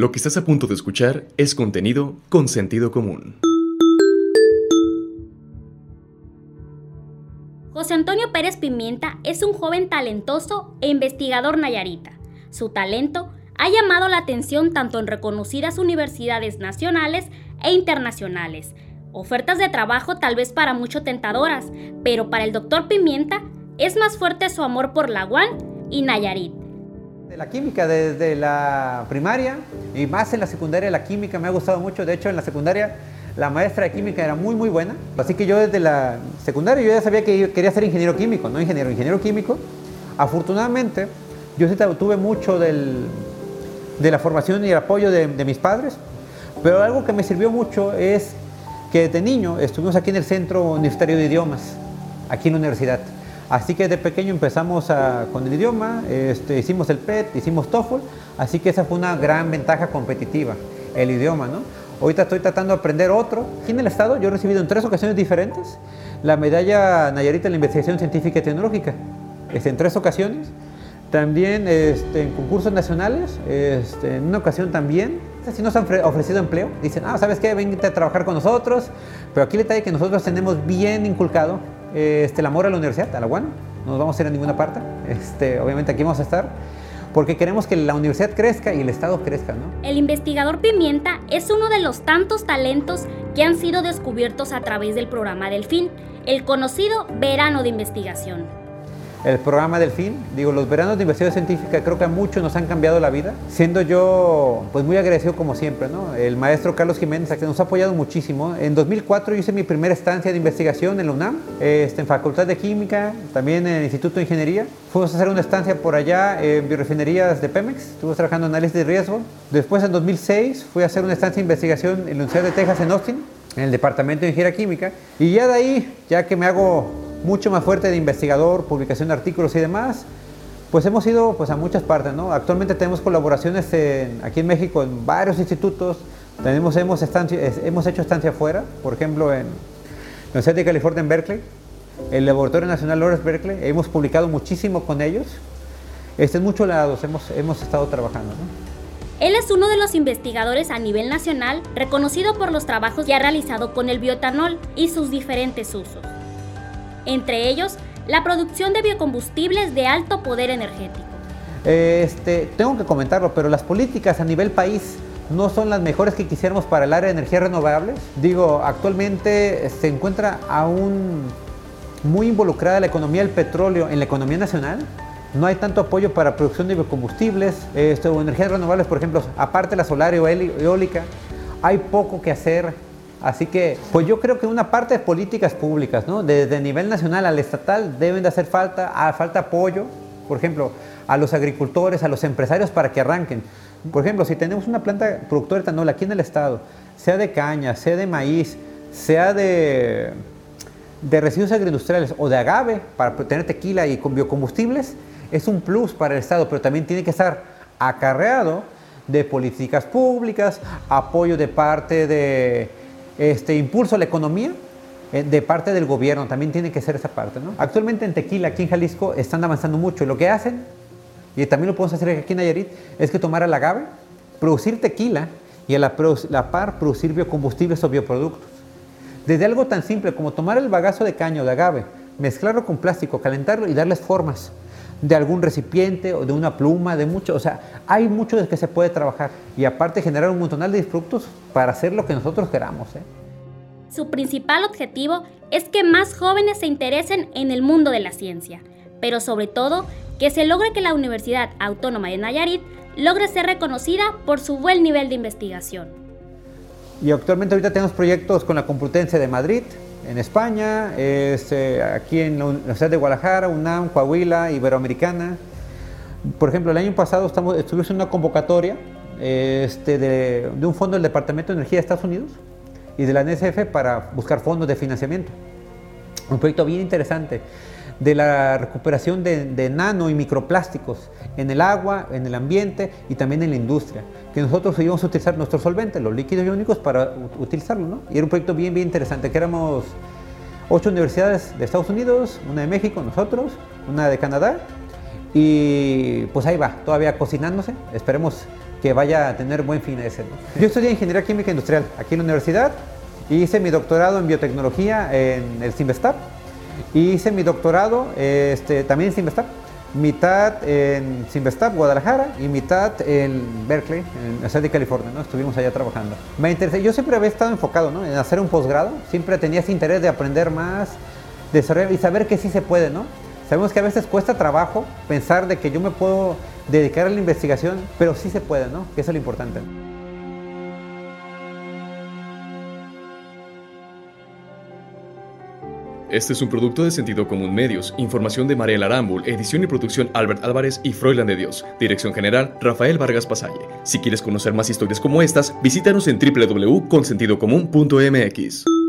Lo que estás a punto de escuchar es contenido con sentido común. José Antonio Pérez Pimienta es un joven talentoso e investigador nayarita. Su talento ha llamado la atención tanto en reconocidas universidades nacionales e internacionales. Ofertas de trabajo tal vez para mucho tentadoras, pero para el doctor Pimienta es más fuerte su amor por la UAN y Nayarit. De la química desde la primaria y más en la secundaria la química me ha gustado mucho. De hecho, en la secundaria la maestra de química era muy muy buena. Así que yo desde la secundaria yo ya sabía que quería ser ingeniero químico, no ingeniero, ingeniero químico. Afortunadamente, yo sí tuve mucho de la formación y el apoyo de, de mis padres, pero algo que me sirvió mucho es que de niño estuvimos aquí en el Centro Universitario de Idiomas, aquí en la universidad. Así que de pequeño empezamos con el idioma, este, hicimos el PET, hicimos TOEFL, así que esa fue una gran ventaja competitiva, el idioma, ¿no? Ahorita estoy tratando de aprender otro. Aquí en el estado yo he recibido en tres ocasiones diferentes la medalla Nayarita en la investigación científica y tecnológica, es en tres ocasiones. También este, en concursos nacionales, este, en una ocasión también, si nos han ofrecido empleo, dicen, ah, ¿sabes qué? Vente a trabajar con nosotros, pero aquí le trae que nosotros tenemos bien inculcado este, el amor a la universidad, a la UAN, no nos vamos a ir a ninguna parte, este, obviamente aquí vamos a estar, porque queremos que la universidad crezca y el Estado crezca. ¿no? El investigador Pimienta es uno de los tantos talentos que han sido descubiertos a través del programa Delfín, el conocido Verano de Investigación el programa Delfín. Digo, los veranos de investigación científica creo que a muchos nos han cambiado la vida, siendo yo pues muy agradecido como siempre, ¿no? El maestro Carlos Jiménez, que nos ha apoyado muchísimo. En 2004 yo hice mi primera estancia de investigación en la UNAM, este, en Facultad de Química, también en el Instituto de Ingeniería. Fuimos a hacer una estancia por allá en biorefinerías de Pemex, estuve trabajando en análisis de riesgo. Después en 2006 fui a hacer una estancia de investigación en la Universidad de Texas en Austin, en el Departamento de Ingeniería Química. Y ya de ahí, ya que me hago mucho más fuerte de investigador, publicación de artículos y demás, pues hemos ido pues, a muchas partes. ¿no? Actualmente tenemos colaboraciones aquí en México en varios institutos, tenemos, hemos, hemos hecho estancia afuera, por ejemplo en la Universidad de California en Berkeley, el Laboratorio Nacional Lawrence Berkeley, hemos publicado muchísimo con ellos. Este, en muchos lados hemos, hemos estado trabajando. Él es uno de los investigadores a nivel nacional reconocido por los trabajos que ha realizado con el biotanol y sus diferentes usos entre ellos la producción de biocombustibles de alto poder energético. Este, tengo que comentarlo, pero las políticas a nivel país no son las mejores que quisiéramos para el área de energías renovables. Digo, actualmente se encuentra aún muy involucrada la economía del petróleo en la economía nacional. No hay tanto apoyo para producción de biocombustibles este, o energías renovables, por ejemplo, aparte la solar o eólica, hay poco que hacer Así que, pues yo creo que una parte de políticas públicas, ¿no? Desde nivel nacional al estatal deben de hacer falta, ah, falta apoyo, por ejemplo, a los agricultores, a los empresarios para que arranquen. Por ejemplo, si tenemos una planta productora de etanol aquí en el estado, sea de caña, sea de maíz, sea de, de residuos agroindustriales o de agave para tener tequila y con biocombustibles, es un plus para el estado, pero también tiene que estar acarreado de políticas públicas, apoyo de parte de este, impulso a la economía eh, de parte del gobierno, también tiene que ser esa parte. ¿no? Actualmente en Tequila, aquí en Jalisco, están avanzando mucho. Lo que hacen, y también lo podemos hacer aquí en Nayarit, es que tomar al agave, producir tequila y a la, la par producir biocombustibles o bioproductos. Desde algo tan simple como tomar el bagazo de caño de agave, mezclarlo con plástico, calentarlo y darles formas de algún recipiente o de una pluma, de mucho, o sea, hay mucho de que se puede trabajar y aparte generar un montonal de productos para hacer lo que nosotros queramos. ¿eh? Su principal objetivo es que más jóvenes se interesen en el mundo de la ciencia, pero sobre todo que se logre que la Universidad Autónoma de Nayarit logre ser reconocida por su buen nivel de investigación. Y actualmente ahorita tenemos proyectos con la Complutense de Madrid, en España, este, aquí en la Universidad de Guadalajara, UNAM, Coahuila, Iberoamericana. Por ejemplo, el año pasado estamos, estuvimos en una convocatoria este, de, un fondo del Departamento de Energía de Estados Unidos y de la NSF para buscar fondos de financiamiento. Un proyecto bien interesante de la recuperación de, nano y microplásticos en el agua, en el ambiente y también en la industria. Que nosotros íbamos a utilizar nuestros solventes, los líquidos iónicos, para utilizarlo. ¿no? Y era un proyecto bien, bien interesante, que éramos ocho universidades de Estados Unidos, una de México, nosotros, una de Canadá. Y pues ahí va, todavía cocinándose. Esperemos que vaya a tener buen fin ese. Yo estudié Ingeniería Química Industrial aquí en la universidad, hice mi doctorado en biotecnología en el CIMBESTAP, hice mi doctorado este, también en CIMBESTAP, mitad en Simvestab, Guadalajara, y mitad en Berkeley, en la ciudad de California. Estuvimos allá trabajando. Me interesé, yo siempre había estado enfocado, ¿no? En hacer un posgrado, siempre tenía ese interés de aprender más, desarrollar y saber que sí se puede, ¿no? Sabemos que a veces cuesta trabajo pensar de que yo me puedo dedicar a la investigación, pero sí se puede, ¿no? Que eso es lo importante. Este es un producto de Sentido Común Medios. Información de Mariela Arambul, edición y producción Albert Álvarez y Froilan de Dios. Dirección general Rafael Vargas Pasalle. Si quieres conocer más historias como estas, visítanos en www.consentidocomún.mx.